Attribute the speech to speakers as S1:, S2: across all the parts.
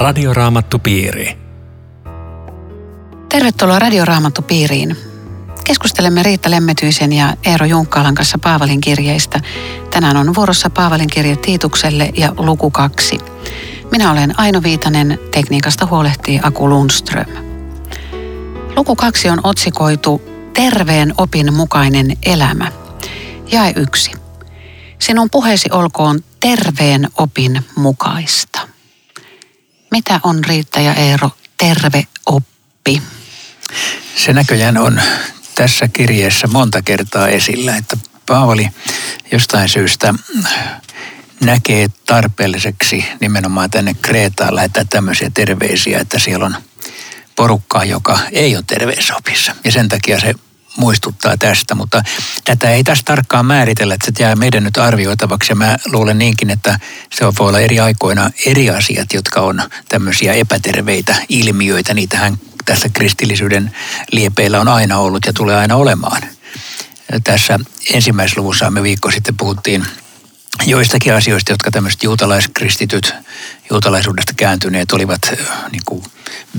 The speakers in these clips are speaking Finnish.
S1: Radioraamattupiiri.
S2: Tervetuloa Radioraamattupiiriin. Keskustelemme Riitta Lemmetyisen ja Eero Junkkaalan kanssa Paavalin kirjeistä. Tänään on vuorossa Paavalin kirje Tiitukselle ja luku kaksi. Minä olen Aino Viitanen, tekniikasta huolehtii Aku Lundström. Luku kaksi on otsikoitu Terveen opin mukainen elämä. Jae yksi. Sinun puheesi olkoon terveen opin mukaista. Mitä on Riitta ja Eero terve oppi?
S3: Se näköjään on tässä kirjeessä monta kertaa esillä, että Paavali jostain syystä näkee tarpeelliseksi nimenomaan tänne Kreetaan lähettää tämmöisiä terveisiä, että siellä on porukkaa, joka ei ole terveysopissa. Ja sen takia se muistuttaa tästä, mutta tätä ei tässä tarkkaan määritellä, että se jää meidän nyt arvioitavaksi. Ja mä luulen niinkin, että se voi olla eri aikoina eri asiat, jotka on tämmöisiä epäterveitä ilmiöitä. Niitähän tässä kristillisyyden liepeillä on aina ollut ja tulee aina olemaan. Tässä ensimmäisessä luvussa me viikko sitten puhuttiin joistakin asioista, jotka tämmöiset juutalaiskristityt, juutalaisuudesta kääntyneet olivat niin kuin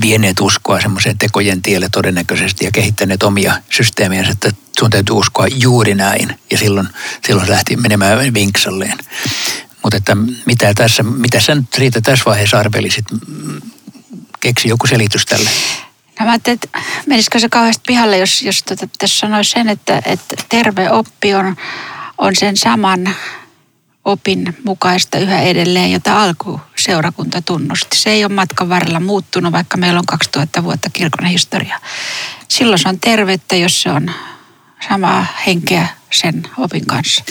S3: vieneet uskoa semmoiseen tekojen tielle todennäköisesti ja kehittäneet omia systeemiä, että sun täytyy uskoa juuri näin. Ja silloin, silloin se lähti menemään vinksalleen. Mutta että mitä tässä, mitä sä nyt Riita tässä vaiheessa arvelisit? Keksi joku selitys tälle.
S4: No mä että menisikö se kauheasti pihalle, jos, jos tota, tässä sanoisi sen, että, että terve oppi on, on sen saman opin mukaista yhä edelleen, jota alku seurakunta tunnusti. Se ei ole matkan varrella muuttunut, vaikka meillä on 2000 vuotta kirkon historia. Silloin se on tervettä, jos se on samaa henkeä sen opin kanssa.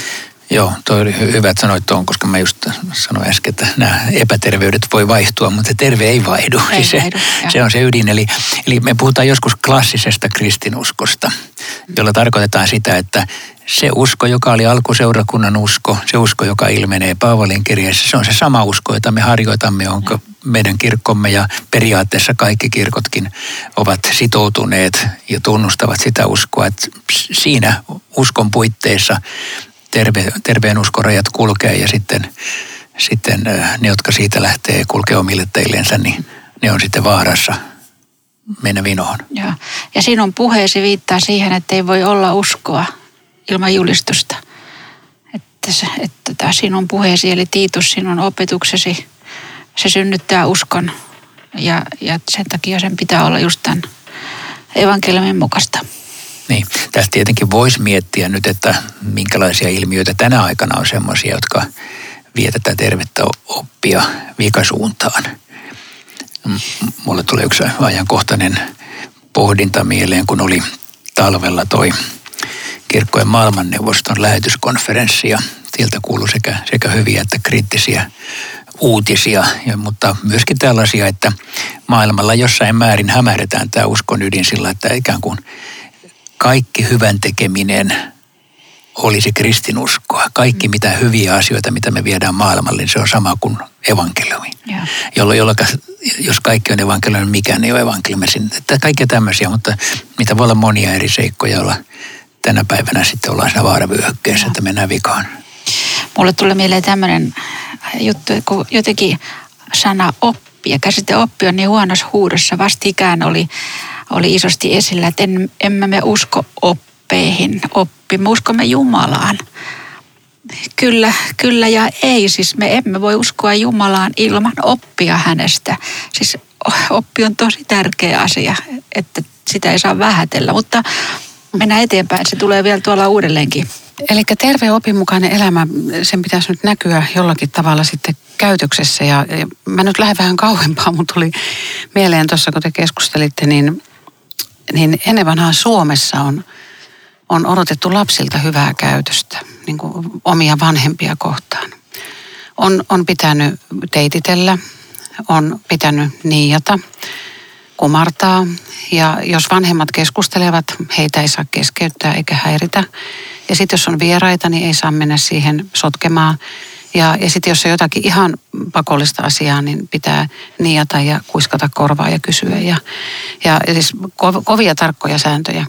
S3: Joo, toi oli hyvä, että sanoit tuon, koska mä just sanoin äsken, että nämä epäterveydet voi vaihtua, mutta se terve ei vaihdu.
S4: Ei
S3: se,
S4: vaihdu,
S3: se on se ydin. Eli, eli me puhutaan joskus klassisesta kristinuskosta, jolla tarkoitetaan sitä, että se usko, joka oli alkuseurakunnan usko, se usko, joka ilmenee Paavalin kirjeessä, se on se sama usko, jota me harjoitamme, jonka meidän kirkkomme ja periaatteessa kaikki kirkotkin ovat sitoutuneet ja tunnustavat sitä uskoa, että siinä uskon puitteissa terve, terveen uskorajat kulkee ja sitten, sitten ne, jotka siitä lähtee kulkee omille teillensä, niin ne on sitten vaarassa mennä vinoon.
S4: Ja, ja sinun puheesi viittaa siihen, että ei voi olla uskoa ilman julistusta. Että, se, että tämä sinun puheesi, eli Tiitus, sinun opetuksesi, se synnyttää uskon. Ja, ja sen takia sen pitää olla just tämän evankeliumin mukaista.
S3: Niin, tästä tietenkin voisi miettiä nyt, että minkälaisia ilmiöitä tänä aikana on semmoisia, jotka vie tätä tervettä oppia vikasuuntaan. Mulle tuli yksi ajankohtainen pohdinta mieleen, kun oli talvella toi kirkkojen maailmanneuvoston lähetyskonferenssi ja sieltä kuului sekä, sekä hyviä että kriittisiä uutisia, ja, mutta myöskin tällaisia, että maailmalla jossain määrin hämärretään tämä uskon ydin sillä, että ikään kuin kaikki hyvän tekeminen olisi kristinuskoa. Kaikki mitä hyviä asioita, mitä me viedään maailmalle, niin se on sama kuin evankeliumi. Jolloin, jolloin, jos kaikki on evankeliumi, niin mikään ei ole evankeliumi. Että kaikkea tämmöisiä, mutta mitä voi olla monia eri seikkoja, joilla tänä päivänä sitten ollaan siinä vaaravyöhykkeessä, että mennään vikaan.
S4: Mulle tulee mieleen tämmöinen juttu, kun jotenkin sana oppi ja käsite oppi on niin huonossa huudossa. Vastikään oli, oli isosti esillä, että en, emme me usko oppeihin, oppi. Me uskomme Jumalaan. Kyllä, kyllä ja ei. Siis me emme voi uskoa Jumalaan ilman oppia hänestä. Siis oppi on tosi tärkeä asia, että sitä ei saa vähätellä. Mutta mennään eteenpäin. Se tulee vielä tuolla uudelleenkin.
S2: Eli terve opinmukainen elämä, sen pitäisi nyt näkyä jollakin tavalla sitten käytöksessä. Ja, ja mä nyt lähden vähän kauempaa, mutta tuli mieleen tuossa, kun te keskustelitte, niin, niin ennen vanhaa Suomessa on, on odotettu lapsilta hyvää käytöstä, niin kuin omia vanhempia kohtaan. On, on pitänyt teititellä, on pitänyt niijata, kumartaa. Ja jos vanhemmat keskustelevat, heitä ei saa keskeyttää eikä häiritä. Ja sitten jos on vieraita, niin ei saa mennä siihen sotkemaan. Ja, ja sitten jos on jotakin ihan pakollista asiaa, niin pitää niata ja kuiskata korvaa ja kysyä. Ja, ja, siis ko, kovia tarkkoja sääntöjä.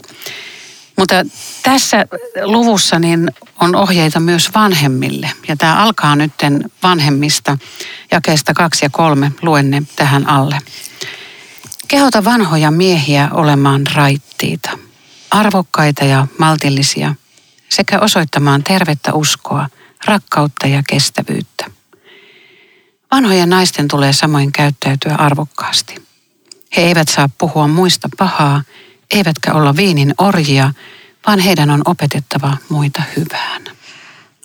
S2: Mutta tässä luvussa niin on ohjeita myös vanhemmille. Ja tämä alkaa nyt vanhemmista jakeesta kaksi ja kolme. Luen ne tähän alle. Kehota vanhoja miehiä olemaan raittiita, arvokkaita ja maltillisia sekä osoittamaan tervettä uskoa, rakkautta ja kestävyyttä. Vanhojen naisten tulee samoin käyttäytyä arvokkaasti. He eivät saa puhua muista pahaa, eivätkä olla viinin orjia, vaan heidän on opetettava muita hyvään.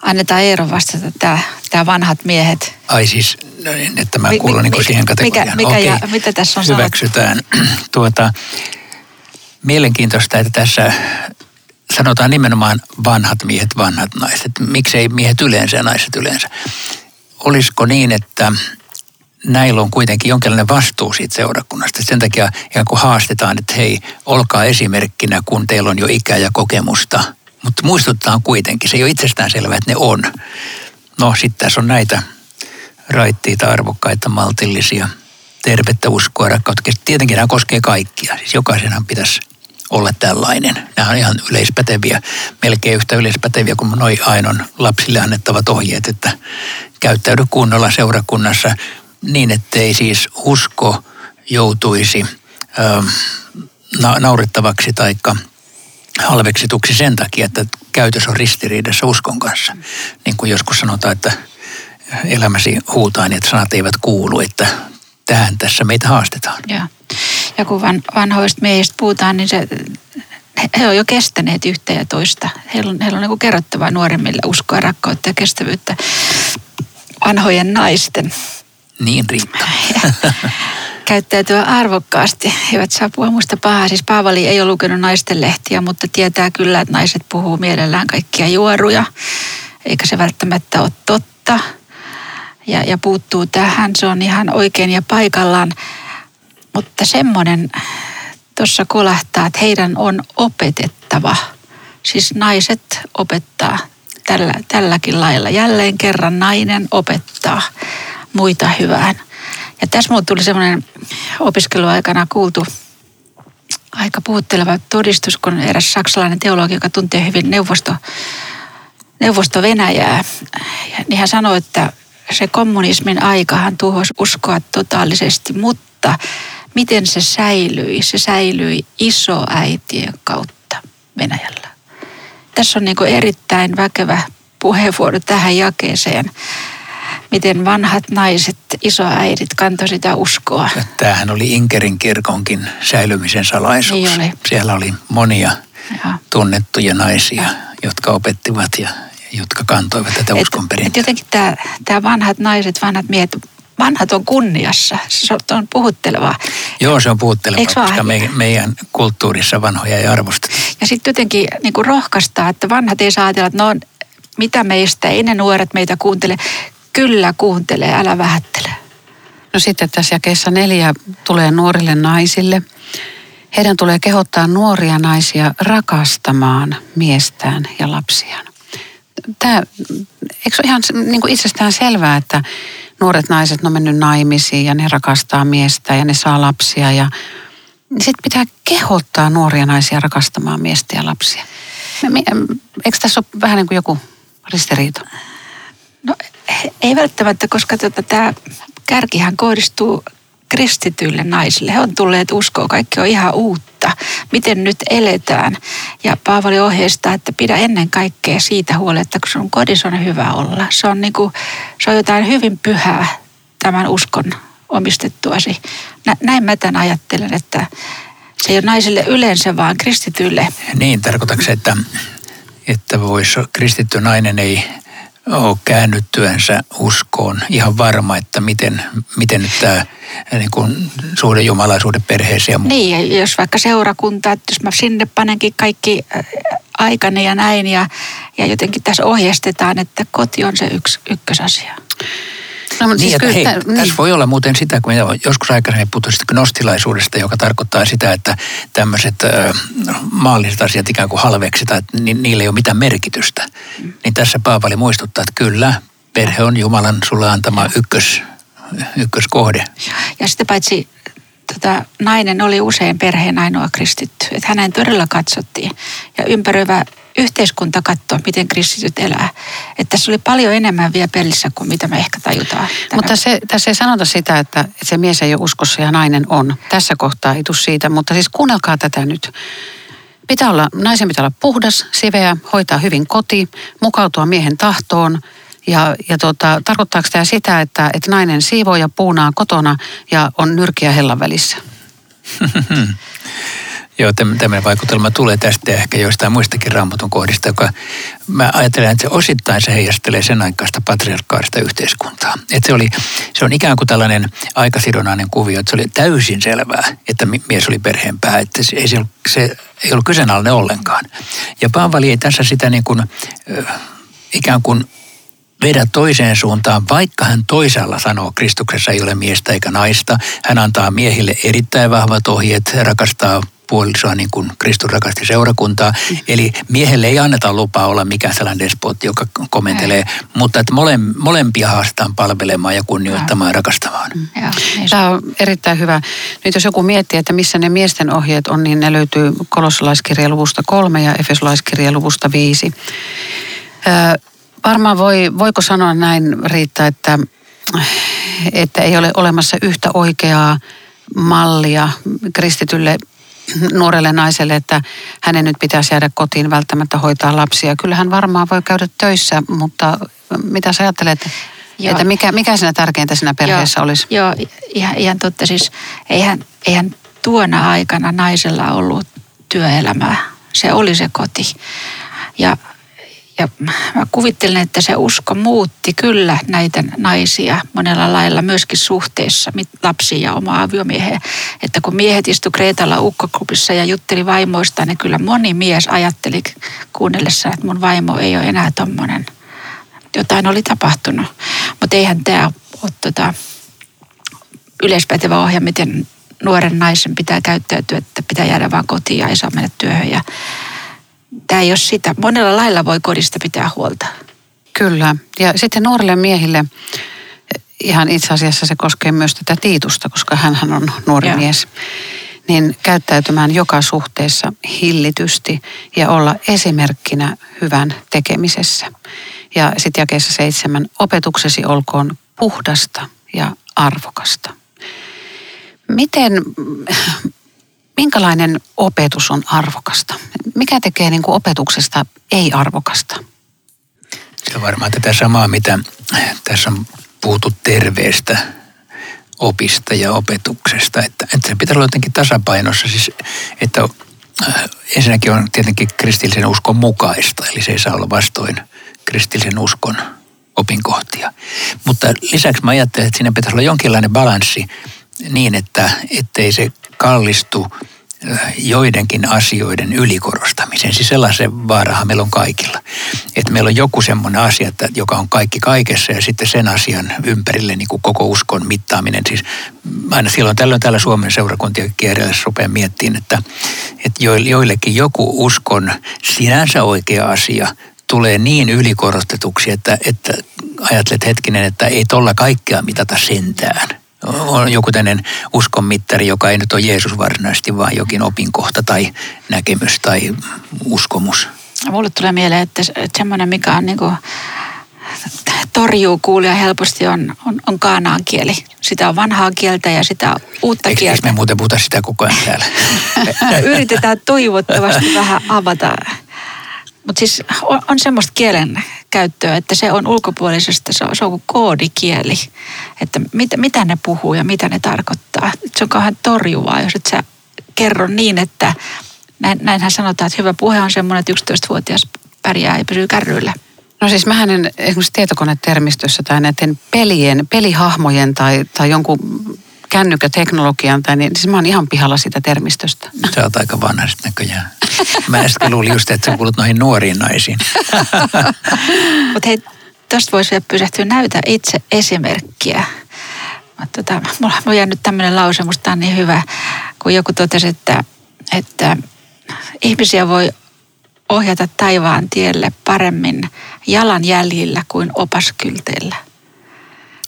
S4: Annetaan Eero vastata, tämä, tämä vanhat miehet.
S3: Ai siis, no niin, että mä kuulun mi, niin siihen kategoriaan.
S4: Mikä, mikä Okei, ja, mitä tässä on
S3: Hyväksytään. Tuota, mielenkiintoista, että tässä sanotaan nimenomaan vanhat miehet, vanhat naiset. Miksei miehet yleensä ja naiset yleensä? Olisiko niin, että näillä on kuitenkin jonkinlainen vastuu siitä seurakunnasta. Sen takia ikään kuin haastetaan, että hei, olkaa esimerkkinä, kun teillä on jo ikää ja kokemusta. Mutta muistuttaa kuitenkin, se ei ole itsestään selvää, että ne on. No sitten tässä on näitä raittiita, arvokkaita, maltillisia, tervettä uskoa, rakkautta. Tietenkin nämä koskee kaikkia. Siis jokaisenhan pitäisi olla tällainen. Nämä on ihan yleispäteviä, melkein yhtä yleispäteviä kuin noin ainon lapsille annettavat ohjeet, että käyttäydy kunnolla seurakunnassa niin, ettei siis usko joutuisi ö, na- naurettavaksi tai halveksituksi sen takia, että käytös on ristiriidassa uskon kanssa. Niin kuin joskus sanotaan, että elämäsi huutaa niin, että sanat eivät kuulu, että tähän tässä meitä haastetaan.
S4: Ja, ja kun van, vanhoista miehistä puhutaan, niin se, he on jo kestäneet yhtä ja toista. Heillä on, heillä on niin kerrottavaa nuoremmille uskoa, rakkautta ja kestävyyttä vanhojen naisten.
S3: Niin riittää.
S4: Käyttäytyä arvokkaasti. He eivät saa puhua muista pahaa. Siis Paavali ei ole lukenut naisten lehtiä, mutta tietää kyllä, että naiset puhuu mielellään kaikkia juoruja. Eikä se välttämättä ole totta. Ja, ja puuttuu tähän. Se on ihan oikein ja paikallaan. Mutta semmoinen tuossa kolahtaa, että heidän on opetettava. Siis naiset opettaa tällä, tälläkin lailla. Jälleen kerran nainen opettaa muita hyvään. Ja tässä mulle tuli semmoinen opiskeluaikana kuultu aika puhutteleva todistus, kun eräs saksalainen teologi, joka tuntee hyvin neuvosto, neuvosto Venäjää, niin hän sanoi, että se kommunismin aikahan tuhosi uskoa totaalisesti, mutta miten se säilyi? Se säilyi isoäitien kautta Venäjällä. Tässä on niin erittäin väkevä puheenvuoro tähän jakeeseen miten vanhat naiset, isoäidit kantoi sitä uskoa.
S3: Tämähän oli Inkerin kirkonkin säilymisen salaisuus.
S4: Niin oli.
S3: Siellä oli monia ja. tunnettuja naisia, ja. jotka opettivat ja jotka kantoivat tätä et, uskonperintöä. Et
S4: jotenkin tämä, tämä vanhat naiset, vanhat miehet, vanhat on kunniassa. Se on puhuttelevaa.
S3: Joo, se on puhuttelevaa, koska me, meidän kulttuurissa vanhoja ei arvosteta.
S4: Ja sitten jotenkin niin kuin rohkaistaa, että vanhat ei saa ajatella, että no mitä meistä, ei ne nuoret meitä kuuntele. Kyllä kuuntelee, älä vähättele.
S2: No sitten tässä jakeessa neljä tulee nuorille naisille. Heidän tulee kehottaa nuoria naisia rakastamaan miestään ja lapsiaan. Tämä, eikö ihan niin kuin itsestään selvää, että nuoret naiset on mennyt naimisiin ja ne rakastaa miestä ja ne saa lapsia ja sitten pitää kehottaa nuoria naisia rakastamaan miestä ja lapsia. Eikö tässä ole vähän niin kuin joku ristiriita?
S4: No ei välttämättä, koska tota, tämä kärkihän kohdistuu kristityille naisille. He on tulleet uskoon, kaikki on ihan uutta. Miten nyt eletään? Ja Paavali ohjeistaa, että pidä ennen kaikkea siitä huolta, että sun kodissa on hyvä olla. Se on, niin kuin, se on jotain hyvin pyhää tämän uskon omistettuasi. Näin mä tämän ajattelen, että se ei ole naisille yleensä, vaan kristityille.
S3: Niin, tarkoitatko että, että voisi kristitty nainen ei ole käännyttyänsä uskoon ihan varma, että miten, miten nyt tämä niin kuin suhde Jumalaisuuden perheeseen. Ja
S4: niin, ja jos vaikka seurakunta, että jos mä sinne panenkin kaikki äh, aikani ja näin, ja, ja jotenkin tässä ohjeistetaan, että koti on se yksi, ykkösasia.
S3: No, mutta niin, siis kyllä, hei, niin. tässä voi olla muuten sitä, kun joskus aikaisemmin puhuttiin gnostilaisuudesta, joka tarkoittaa sitä, että tämmöiset äh, maalliset asiat ikään kuin halveksitaan, että ni, niillä ei ole mitään merkitystä. Mm. Niin tässä Paavali muistuttaa, että kyllä, perhe on Jumalan sulle antama ykkös, ykköskohde.
S4: Ja sitten paitsi tota, nainen oli usein perheen ainoa kristitty. Että hänen todella katsottiin. Ja ympäröivä yhteiskunta katsoo, miten kristityt elää. Että tässä oli paljon enemmän vielä pelissä kuin mitä me ehkä tajutaan.
S2: Mutta se, tässä ei sanota sitä, että se mies ei ole uskossa ja nainen on. Tässä kohtaa ei tule siitä, mutta siis kuunnelkaa tätä nyt. Pitää olla, naisen pitää olla puhdas, siveä, hoitaa hyvin koti, mukautua miehen tahtoon. Ja, ja tota, tarkoittaako tämä sitä, että, että nainen siivoo ja puunaa kotona ja on nyrkiä hellan välissä?
S3: Joo, tämmöinen vaikutelma tulee tästä ehkä joistain muistakin raamatun kohdista, joka mä ajattelen, että se osittain se heijastelee sen aikaista patriarkaalista yhteiskuntaa. Että se, oli, se on ikään kuin tällainen aikasidonnainen kuvio, että se oli täysin selvää, että mies oli perheen pää, että se ei, se, se ei ollut kyseenalainen ollenkaan. Ja Paavali ei tässä sitä niin kuin, ikään kuin vedä toiseen suuntaan, vaikka hän toisaalla sanoo, Kristuksessa ei ole miestä eikä naista. Hän antaa miehille erittäin vahvat ohjeet, rakastaa puolisoa niin kuin Kristus rakasti seurakuntaa. Mm. Eli miehelle ei anneta lupaa olla mikään sellainen despotti, joka komentelee, ei. mutta että mole, molempia haastetaan palvelemaan ja kunnioittamaan ja, ja rakastamaan. Mm.
S2: Niin Tämä on erittäin hyvä. Nyt jos joku miettii, että missä ne miesten ohjeet on, niin ne löytyy kolossalaiskirjan luvusta kolme ja efesolaiskirjan luvusta viisi. Ö, varmaan voi, voiko sanoa näin Riitta, että, että ei ole olemassa yhtä oikeaa mallia kristitylle nuorelle naiselle, että hänen nyt pitäisi jäädä kotiin välttämättä hoitaa lapsia. Kyllähän varmaan voi käydä töissä, mutta mitä sä ajattelet, Joo. että mikä, mikä siinä tärkeintä siinä perheessä
S4: Joo.
S2: olisi?
S4: Joo, ihan, ihan totta. Siis eihän, eihän tuona aikana naisella ollut työelämää. Se oli se koti. Ja ja mä kuvittelen, että se usko muutti kyllä näitä naisia monella lailla myöskin suhteessa lapsiin ja omaa aviomieheen. Että kun miehet istu Kreetalla ukkoklubissa ja jutteli vaimoistaan, niin kyllä moni mies ajatteli kuunnellessa, että mun vaimo ei ole enää tommonen. Jotain oli tapahtunut. Mutta eihän tämä ole tota, yleispätevä ohje, miten nuoren naisen pitää käyttäytyä, että pitää jäädä vaan kotiin ja ei saa mennä työhön. Ja tämä ei ole sitä. Monella lailla voi kodista pitää huolta.
S2: Kyllä. Ja sitten nuorille miehille, ihan itse asiassa se koskee myös tätä Tiitusta, koska hän on nuori Joo. mies, niin käyttäytymään joka suhteessa hillitysti ja olla esimerkkinä hyvän tekemisessä. Ja sitten jakeessa seitsemän, opetuksesi olkoon puhdasta ja arvokasta. Miten minkälainen opetus on arvokasta? Mikä tekee niin kuin opetuksesta ei-arvokasta?
S3: Se on varmaan tätä samaa, mitä tässä on puhuttu terveestä opista ja opetuksesta. Että, että se pitää olla jotenkin tasapainossa. Siis, että äh, ensinnäkin on tietenkin kristillisen uskon mukaista, eli se ei saa olla vastoin kristillisen uskon opinkohtia. Mutta lisäksi mä ajattelen, että siinä pitäisi olla jonkinlainen balanssi niin, että ettei se kallistu joidenkin asioiden ylikorostamisen. Siis sellaisen vaarahan meillä on kaikilla. Että meillä on joku semmoinen asia, että, joka on kaikki kaikessa ja sitten sen asian ympärille niin kuin koko uskon mittaaminen. Siis aina silloin tällöin täällä Suomen seurakuntien kierrellä rupeaa miettimään, että, että joillekin joku uskon sinänsä oikea asia tulee niin ylikorostetuksi, että, että ajattelet hetkinen, että ei tolla kaikkea mitata sentään – on joku tämmöinen uskonmittari, joka ei nyt ole Jeesus varsinaisesti, vaan jokin opinkohta tai näkemys tai uskomus.
S4: Mulle tulee mieleen, että, että semmoinen, mikä on niin kuin, torjuu kuulia helposti, on, on, on kaanaan kieli. Sitä on vanhaa kieltä ja sitä uutta
S3: Eikö,
S4: kieltä.
S3: me muuten puhuta sitä koko ajan täällä?
S4: Yritetään toivottavasti vähän avata. Mutta siis on, on semmoista kielen käyttöä, että se on ulkopuolisesta, se on, se on kuin koodikieli. Että mit, mitä ne puhuu ja mitä ne tarkoittaa. Se on kauhean torjuvaa, jos et sä kerro niin, että näin, näinhän sanotaan, että hyvä puhe on semmoinen, että 11-vuotias pärjää ja pysyy kärryillä.
S2: No siis mähän en esimerkiksi tietokonetermistössä tai näiden pelien, pelihahmojen tai, tai jonkun kännykkäteknologian, tai niin siis mä oon ihan pihalla sitä termistöstä.
S3: Sä oot aika vanha sitten näköjään. Mä äsken luulin just, että sä kuulut noihin nuoriin naisiin.
S4: Mutta hei, tosta voisi vielä pysähtyä, näytä itse esimerkkiä. Tota, mulla on jäänyt tämmöinen lause, musta on niin hyvä, kun joku totesi, että, että ihmisiä voi ohjata taivaan tielle paremmin jalanjäljillä kuin opaskylteillä.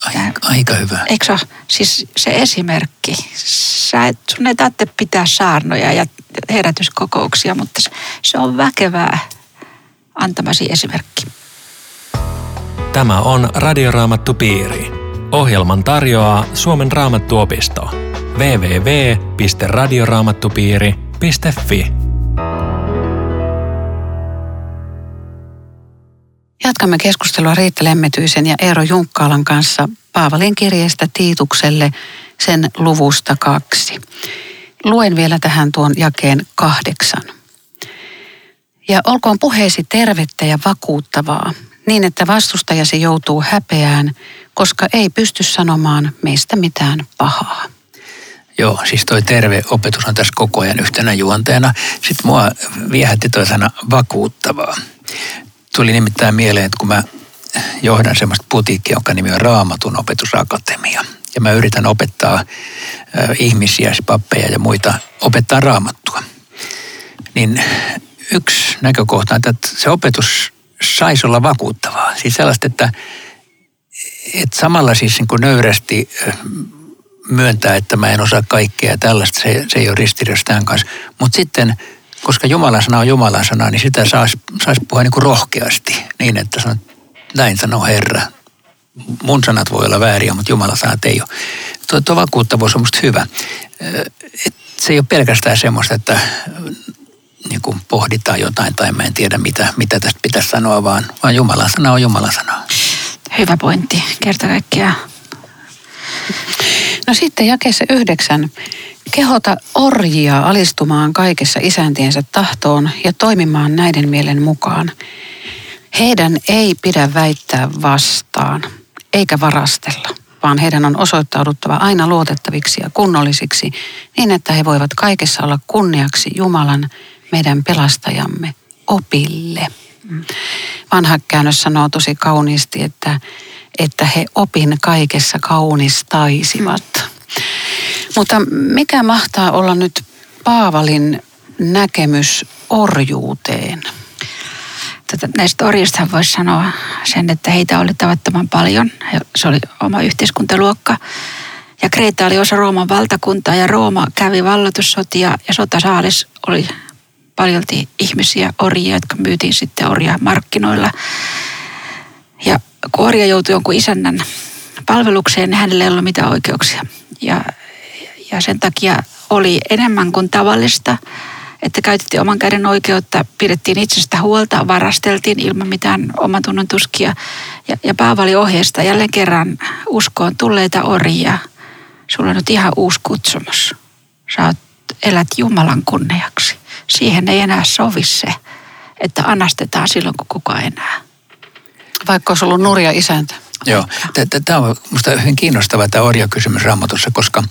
S3: Aika, aika hyvä.
S4: Eikö? Siis se esimerkki. Sä et, sun ei tarvitse pitää saarnoja ja herätyskokouksia, mutta se, se on väkevää antamasi esimerkki.
S1: Tämä on Radioraamattu Piiri. Ohjelman tarjoaa Suomen raamattuopisto. www.radioraamattupiiri.fi
S2: Jatkamme keskustelua Riitta Lemmetyisen ja Eero Junkkaalan kanssa Paavalin kirjeestä Tiitukselle sen luvusta kaksi. Luen vielä tähän tuon jakeen kahdeksan. Ja olkoon puheesi tervettä ja vakuuttavaa, niin että vastustajasi joutuu häpeään, koska ei pysty sanomaan meistä mitään pahaa.
S3: Joo, siis toi terve opetus on tässä koko ajan yhtenä juonteena. Sitten mua viehätti toi sana vakuuttavaa. Tuli nimittäin mieleen, että kun mä johdan semmoista putiikkia, jonka nimi on Raamatun opetusakatemia. Ja mä yritän opettaa ihmisiä, pappeja ja muita opettaa raamattua. Niin yksi näkökohta on, että se opetus saisi olla vakuuttavaa. Siis sellaista, että, että samalla siis niin kuin nöyrästi myöntää, että mä en osaa kaikkea tällaista, se, se ei ole ristiriidassa tämän kanssa. Mutta sitten, koska Jumalan sana on Jumalan sana, niin sitä saisi sais puhua niin kuin rohkeasti. Niin, että sanot, näin sanoo Herra. Mun sanat voi olla vääriä, mutta Jumalan sanat ei ole. Tuo, tuo vakuuttavuus on musta hyvä. Et se ei ole pelkästään semmoista, että niin kuin pohditaan jotain tai mä en tiedä mitä, mitä tästä pitäisi sanoa, vaan, vaan Jumalan sana on Jumalan sana.
S4: Hyvä pointti, kerta kaikkiaan.
S2: No sitten jakeessa yhdeksän. Kehota orjia alistumaan kaikessa isäntiensä tahtoon ja toimimaan näiden mielen mukaan. Heidän ei pidä väittää vastaan, eikä varastella, vaan heidän on osoittauduttava aina luotettaviksi ja kunnollisiksi, niin että he voivat kaikessa olla kunniaksi Jumalan, meidän pelastajamme, opille. Vanha käännös sanoo tosi kauniisti, että, että he opin kaikessa kaunistaisivat. Mutta mikä mahtaa olla nyt Paavalin näkemys orjuuteen?
S4: Tätä, näistä orjista voisi sanoa sen, että heitä oli tavattoman paljon. Se oli oma yhteiskuntaluokka. Ja Kreeta oli osa Rooman valtakuntaa ja Rooma kävi vallatussotia ja sotasaalis oli paljolti ihmisiä, orjia, jotka myytiin sitten orja markkinoilla. Ja kun orja joutui jonkun isännän palvelukseen, niin hänelle ei ollut mitään oikeuksia. Ja, ja sen takia oli enemmän kuin tavallista, että käytettiin oman käden oikeutta, pidettiin itsestä huolta, varasteltiin ilman mitään oman tunnon tuskia. Ja, ja Paavali ohjeesta jälleen kerran uskoon tulleita orjia. Sulla on nyt ihan uusi kutsumus. Sä oot, elät Jumalan kunniaksi siihen ei enää sovi se, että anastetaan silloin, kun kukaan enää.
S2: Vaikka olisi ollut nurja isäntä.
S3: Joo, tämä on minusta hyvin kiinnostava tämä orjakysymys raamatussa, koska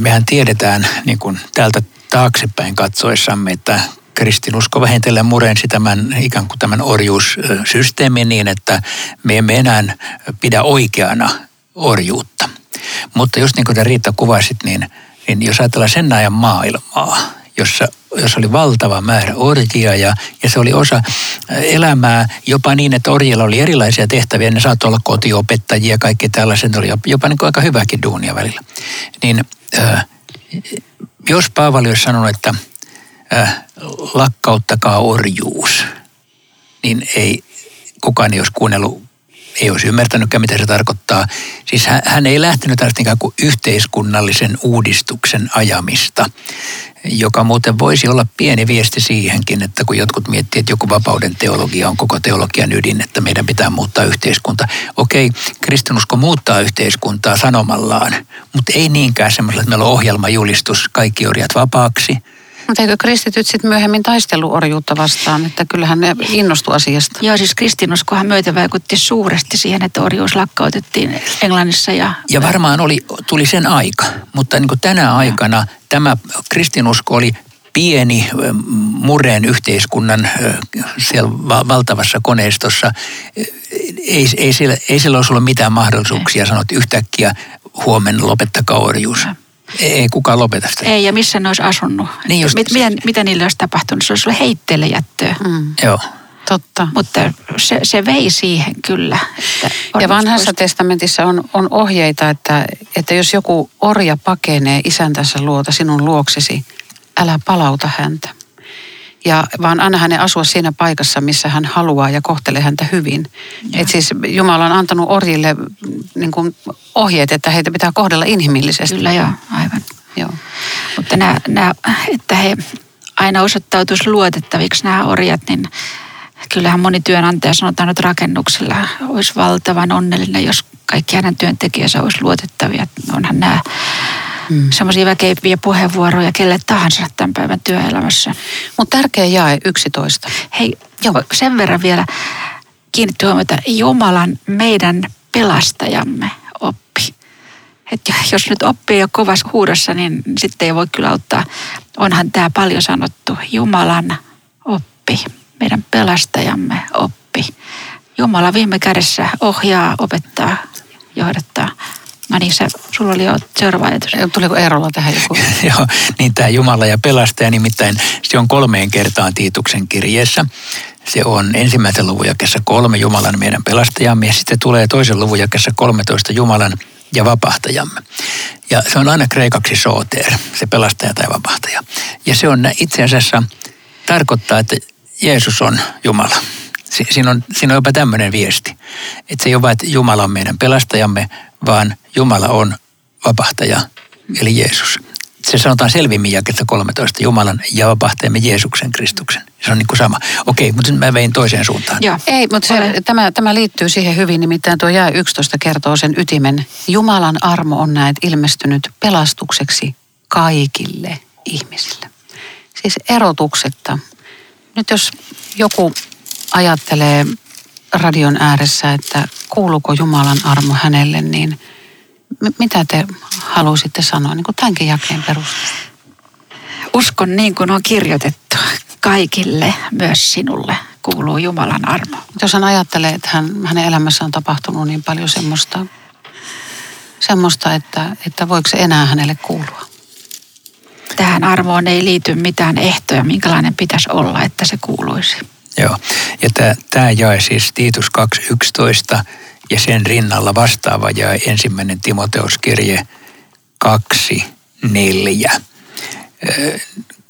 S3: mehän tiedetään niin kuin täältä taaksepäin katsoessamme, että kristinusko vähitellen murensi tämän ikään kuin tämän orjuussysteemin niin, että me emme enää pidä oikeana orjuutta. Mutta just niin kuin Riitta kuvasit, niin, niin jos ajatellaan sen ajan maailmaa, jossa, jossa oli valtava määrä orjia ja, ja se oli osa elämää jopa niin, että orjilla oli erilaisia tehtäviä. Ne saattoi olla kotiopettajia ja kaikki tällaiset. oli jopa niin kuin aika hyväkin duunia välillä. Niin äh, jos Paavali olisi sanonut, että äh, lakkauttakaa orjuus, niin ei kukaan ei olisi kuunnellut ei olisi ymmärtänytkään, mitä se tarkoittaa. Siis hän, hän ei lähtenyt ikään kuin yhteiskunnallisen uudistuksen ajamista, joka muuten voisi olla pieni viesti siihenkin, että kun jotkut miettii, että joku vapauden teologia on koko teologian ydin, että meidän pitää muuttaa yhteiskunta. Okei, kristinusko muuttaa yhteiskuntaa sanomallaan, mutta ei niinkään semmoisella, että meillä on ohjelmajulistus, kaikki orjat vapaaksi –
S2: mutta eikö kristityt sitten myöhemmin taistelu orjuutta vastaan, että kyllähän ne innostu asiasta?
S4: Joo, siis kristinuskohan myötä vaikutti suuresti siihen, että orjuus lakkautettiin Englannissa. Ja,
S3: ja varmaan oli, tuli sen aika, mutta niin kuin tänä aikana tämä kristinusko oli pieni mureen yhteiskunnan siellä valtavassa koneistossa. Ei, ei, sillä, ei sillä olisi ollut mitään mahdollisuuksia sanoa, että yhtäkkiä huomenna lopettakaa orjuus. Ja. Ei kukaan lopeta sitä.
S4: Ei, ja missä ne olisi asunut. Niin just, mitä, mitä niille olisi tapahtunut? Se olisi ollut heitteille jättöä.
S3: Mm. Joo.
S2: Totta.
S4: Mutta se, se vei siihen kyllä. Että
S2: ja vanhassa testamentissa on, on ohjeita, että, että jos joku orja pakenee isäntänsä luota sinun luoksesi, älä palauta häntä. Ja vaan anna hänen asua siinä paikassa, missä hän haluaa ja kohtele häntä hyvin. Et siis Jumala on antanut orjille niin kuin ohjeet, että heitä pitää kohdella inhimillisesti.
S4: Kyllä joo, aivan.
S2: Joo.
S4: Mutta nämä, nämä, että he aina osoittautuisi luotettaviksi nämä orjat, niin kyllähän moni työnantaja sanotaan nyt rakennuksilla olisi valtavan onnellinen, jos kaikki hänen työntekijänsä olisi luotettavia. Onhan nämä mm. semmoisia väkeiviä puheenvuoroja kelle tahansa tämän päivän työelämässä.
S2: Mutta tärkeä jae 11.
S4: Hei, joo, sen verran vielä kiinnitti huomiota Jumalan meidän pelastajamme oppi. Et jos nyt oppii jo kovassa huudossa, niin sitten ei voi kyllä auttaa. Onhan tämä paljon sanottu Jumalan oppi, meidän pelastajamme oppi. Jumala viime kädessä ohjaa, opettaa, johdattaa. No niin, se, sulla oli jo seuraava ajatus.
S2: Tuliko Eerolla tähän joku?
S3: Joo, niin tämä Jumala ja pelastaja nimittäin, se on kolmeen kertaan Tiituksen kirjeessä. Se on ensimmäisen luvun jakessa kolme Jumalan meidän pelastajamme ja sitten tulee toisen luvun jakessa 13 Jumalan ja vapahtajamme. Ja se on aina kreikaksi sooter, se pelastaja tai vapahtaja. Ja se on itse asiassa, tarkoittaa, että Jeesus on Jumala. Si- siinä on, siinä on jopa tämmöinen viesti, että se ei ole vain, että Jumala on meidän pelastajamme, vaan Jumala on vapahtaja, eli Jeesus. Se sanotaan selvimmin jakessa 13, Jumalan ja vapahtajamme Jeesuksen Kristuksen. Se on niin kuin sama. Okei, mutta mä vein toiseen suuntaan.
S2: Joo. Ei, mutta se, tämä, tämä liittyy siihen hyvin, nimittäin tuo jae 11 kertoo sen ytimen. Jumalan armo on näet ilmestynyt pelastukseksi kaikille ihmisille. Siis erotuksetta. Nyt jos joku ajattelee radion ääressä, että kuuluuko Jumalan armo hänelle, niin mitä te haluaisitte sanoa niin kuin tämänkin jakeen perusteella?
S4: Uskon niin kuin on kirjoitettu. Kaikille, myös sinulle, kuuluu Jumalan armo.
S2: Jos hän ajattelee, että hän, hänen elämässä on tapahtunut niin paljon semmoista, semmoista että, että voiko se enää hänelle kuulua?
S4: Tähän armoon ei liity mitään ehtoja, minkälainen pitäisi olla, että se kuuluisi.
S3: Joo, ja tämä jae siis Tiitus 2.11 ja sen rinnalla vastaava jae ensimmäinen Timoteuskirje 2.4.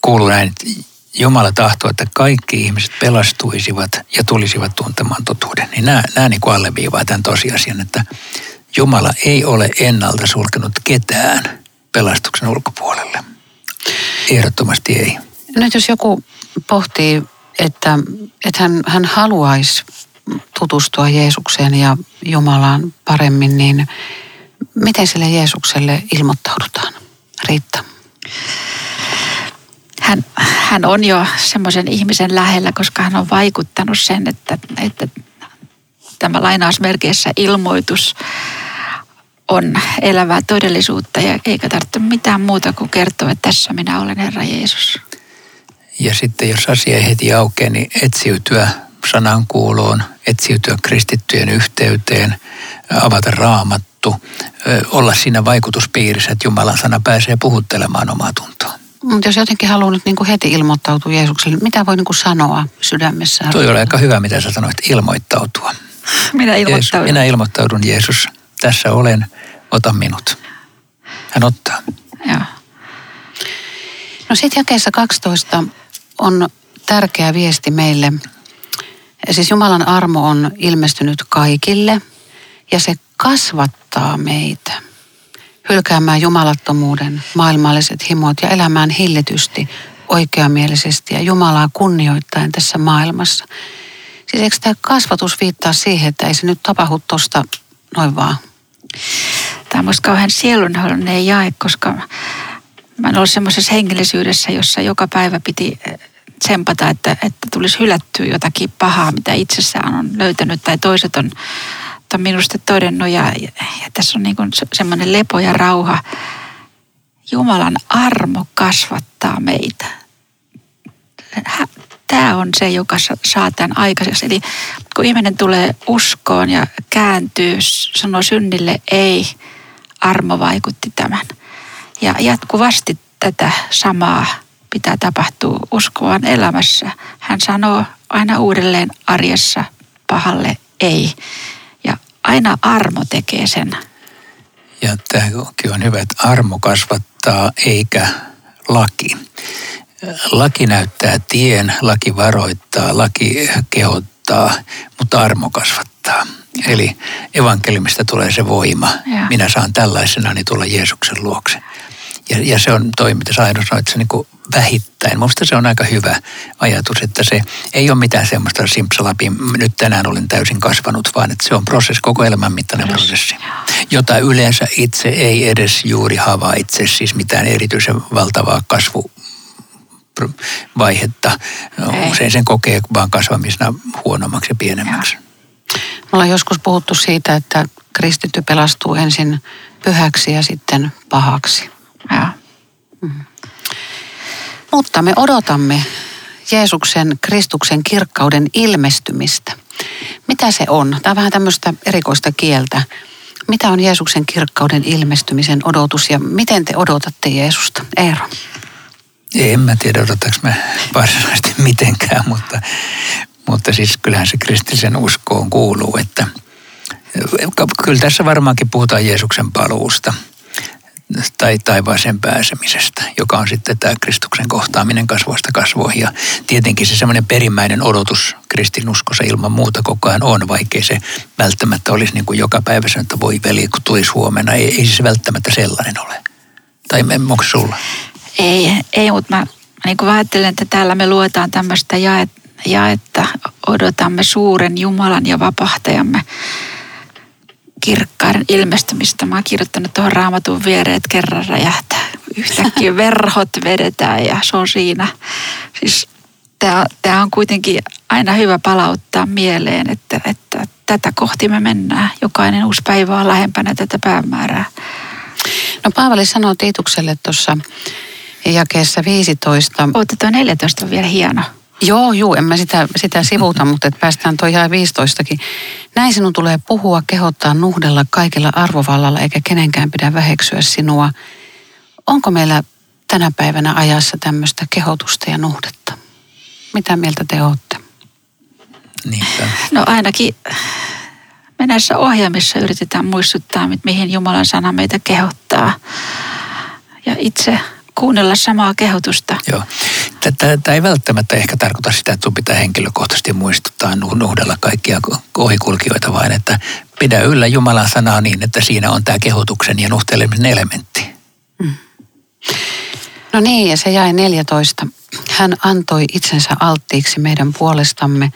S3: Kuuluu näin, että Jumala tahtoo, että kaikki ihmiset pelastuisivat ja tulisivat tuntemaan totuuden. Niin nämä, nämä niin kuin alleviivaa tämän tosiasian, että Jumala ei ole ennalta sulkenut ketään pelastuksen ulkopuolelle. Ehdottomasti ei.
S2: Nyt jos joku pohtii, että, että hän, hän haluaisi tutustua Jeesukseen ja Jumalaan paremmin, niin miten sille Jeesukselle ilmoittaudutaan? Riitta.
S4: Hän, hän on jo semmoisen ihmisen lähellä, koska hän on vaikuttanut sen, että, että tämä lainausmerkeissä ilmoitus on elävää todellisuutta ja eikä tarvitse mitään muuta kuin kertoa, että tässä minä olen Herra Jeesus.
S3: Ja sitten jos asia ei heti aukea, niin etsiytyä sanan kuuloon, etsiytyä kristittyjen yhteyteen, avata raamattu, olla siinä vaikutuspiirissä, että Jumalan sana pääsee puhuttelemaan omaa tuntoa.
S2: Mutta jos jotenkin haluaa nyt niin kuin heti ilmoittautua Jeesukselle, mitä voi niin kuin sanoa sydämessä?
S3: Tuo oli aika hyvä, mitä sä sanoit, ilmoittautua.
S4: Minä ilmoittaudun.
S3: Jeesus, minä ilmoittaudun Jeesus. Tässä olen, ota minut. Hän ottaa.
S4: Joo.
S2: No sitten jakeessa 12 on tärkeä viesti meille. Siis Jumalan armo on ilmestynyt kaikille ja se kasvattaa meitä hylkäämään jumalattomuuden, maailmalliset himot ja elämään hillitysti, oikeamielisesti ja Jumalaa kunnioittaen tässä maailmassa. Siis eikö tämä kasvatus viittaa siihen, että ei se nyt tapahdu tuosta noin vaan?
S4: Tämä on kauhean sielunhollinen jae, koska mä en ollut semmoisessa hengellisyydessä, jossa joka päivä piti eh, tsempata, että, että tulisi hylättyä jotakin pahaa, mitä itsessään on löytänyt tai toiset on, on minusta todennut. Ja, ja tässä on niin kuin semmoinen lepo ja rauha. Jumalan armo kasvattaa meitä. Tämä on se, joka saa tämän aikaiseksi. Eli kun ihminen tulee uskoon ja kääntyy, sanoo synnille ei, armo vaikutti tämän. Ja jatkuvasti tätä samaa pitää tapahtua uskovan elämässä. Hän sanoo aina uudelleen arjessa pahalle ei. Ja aina armo tekee sen.
S3: Ja tämäkin on hyvä, että armo kasvattaa eikä laki. Laki näyttää tien, laki varoittaa, laki kehottaa, mutta armo kasvattaa. Eli evankeliumista tulee se voima.
S4: Ja.
S3: Minä saan tällaisena niin tulla Jeesuksen luokse. Ja, ja se on toi, mitä että se niin kuin vähittäin. Minusta se on aika hyvä ajatus, että se ei ole mitään semmoista simpsalapin, nyt tänään olen täysin kasvanut, vaan että se on prosessi, koko elämän mittainen prosessi, jota yleensä itse ei edes juuri havaitse, siis mitään erityisen valtavaa kasvu vaihetta.
S4: Ei.
S3: Usein sen kokee vaan kasvamisena huonommaksi ja pienemmäksi.
S2: Me ollaan joskus puhuttu siitä, että kristitty pelastuu ensin pyhäksi ja sitten pahaksi.
S4: Ja.
S2: Mutta me odotamme Jeesuksen, Kristuksen kirkkauden ilmestymistä. Mitä se on? Tämä on vähän tämmöistä erikoista kieltä. Mitä on Jeesuksen kirkkauden ilmestymisen odotus ja miten te odotatte Jeesusta? Eero.
S3: En mä tiedä, odotaanko mä varsinaisesti mitenkään, mutta, mutta siis kyllähän se kristillisen uskoon kuuluu, että kyllä tässä varmaankin puhutaan Jeesuksen paluusta tai taivaaseen pääsemisestä, joka on sitten tämä Kristuksen kohtaaminen kasvoista kasvoihin. Ja tietenkin se semmoinen perimmäinen odotus kristinuskossa ilman muuta koko ajan on, vaikkei se välttämättä olisi niin kuin joka päivä että voi veli, kun tulisi huomenna. Ei, ei se välttämättä sellainen ole. Tai onko sulla?
S4: Ei, ei mutta mä niin kuin ajattelen, että täällä me luetaan tämmöistä jaet, jaetta, odotamme suuren Jumalan ja vapahtajamme kirkkaiden ilmestymistä. Mä oon kirjoittanut tuohon raamatun viereen, että kerran räjähtää. Yhtäkkiä verhot vedetään ja se on siinä. Siis tämä on kuitenkin aina hyvä palauttaa mieleen, että, että tätä kohti me mennään. Jokainen uusi päivä on lähempänä tätä päämäärää.
S2: No Paavali sanoo Tiitukselle tuossa jakeessa 15.
S4: Ootte tuo 14 on vielä hieno.
S2: Joo, juu, en mä sitä, sitä sivuta, mutta että päästään toi ihan 15kin. Näin sinun tulee puhua, kehottaa, nuhdella kaikilla arvovallalla, eikä kenenkään pidä väheksyä sinua. Onko meillä tänä päivänä ajassa tämmöistä kehotusta ja nuhdetta? Mitä mieltä te olette?
S3: Niinpä.
S4: No ainakin me näissä ohjelmissa yritetään muistuttaa, mihin Jumalan sana meitä kehottaa. Ja itse kuunnella samaa kehotusta.
S3: Joo. Tämä ei välttämättä ehkä tarkoita sitä, että sinun pitää henkilökohtaisesti muistuttaa nuhdella kaikkia ohikulkijoita, vaan että pidä yllä Jumalan sanaa niin, että siinä on tämä kehotuksen ja nuhtelemisen elementti. Mm.
S2: No niin, ja se jäi 14. Hän antoi itsensä alttiiksi meidän puolestamme,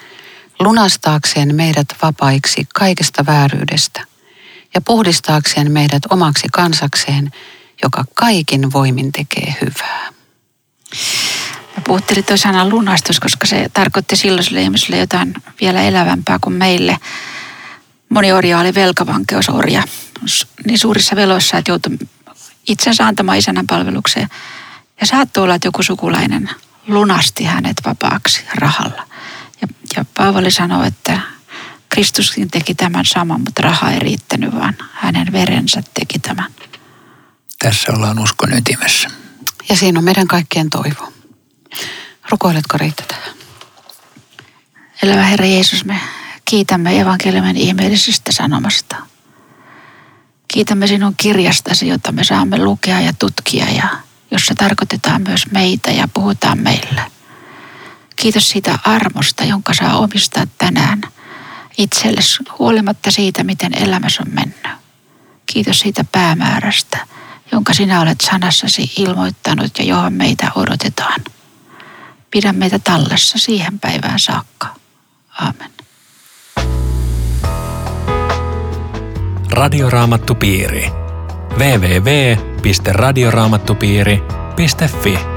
S2: lunastaakseen meidät vapaiksi kaikesta vääryydestä ja puhdistaakseen meidät omaksi kansakseen, joka kaikin voimin tekee hyvää.
S4: Mä puhuttelin tuo sana lunastus, koska se tarkoitti silloiselle ihmiselle jotain vielä elävämpää kuin meille. Moni orja oli velkavankeusorja, niin suurissa veloissa, että joutui itsensä antamaan isänän palvelukseen. Ja saattoi olla, että joku sukulainen lunasti hänet vapaaksi rahalla. Ja, ja Paavali sanoi, että Kristuskin teki tämän saman, mutta raha ei riittänyt, vaan hänen verensä teki tämän.
S3: Tässä ollaan uskon ytimessä.
S2: Ja siinä on meidän kaikkien toivo. Rukoiletko Riitta tähän?
S4: Elävä Herra Jeesus, me kiitämme evankeliumin ihmeellisestä sanomasta. Kiitämme sinun kirjastasi, jota me saamme lukea ja tutkia ja jossa tarkoitetaan myös meitä ja puhutaan meille. Kiitos siitä armosta, jonka saa omistaa tänään itsellesi huolimatta siitä, miten elämässä on mennyt. Kiitos siitä päämäärästä, jonka sinä olet sanassasi ilmoittanut ja johon meitä odotetaan. Pidä meitä tallessa siihen päivään saakka. Aamen.
S1: Radioraamattupiiri. www.radioraamattupiiri.fi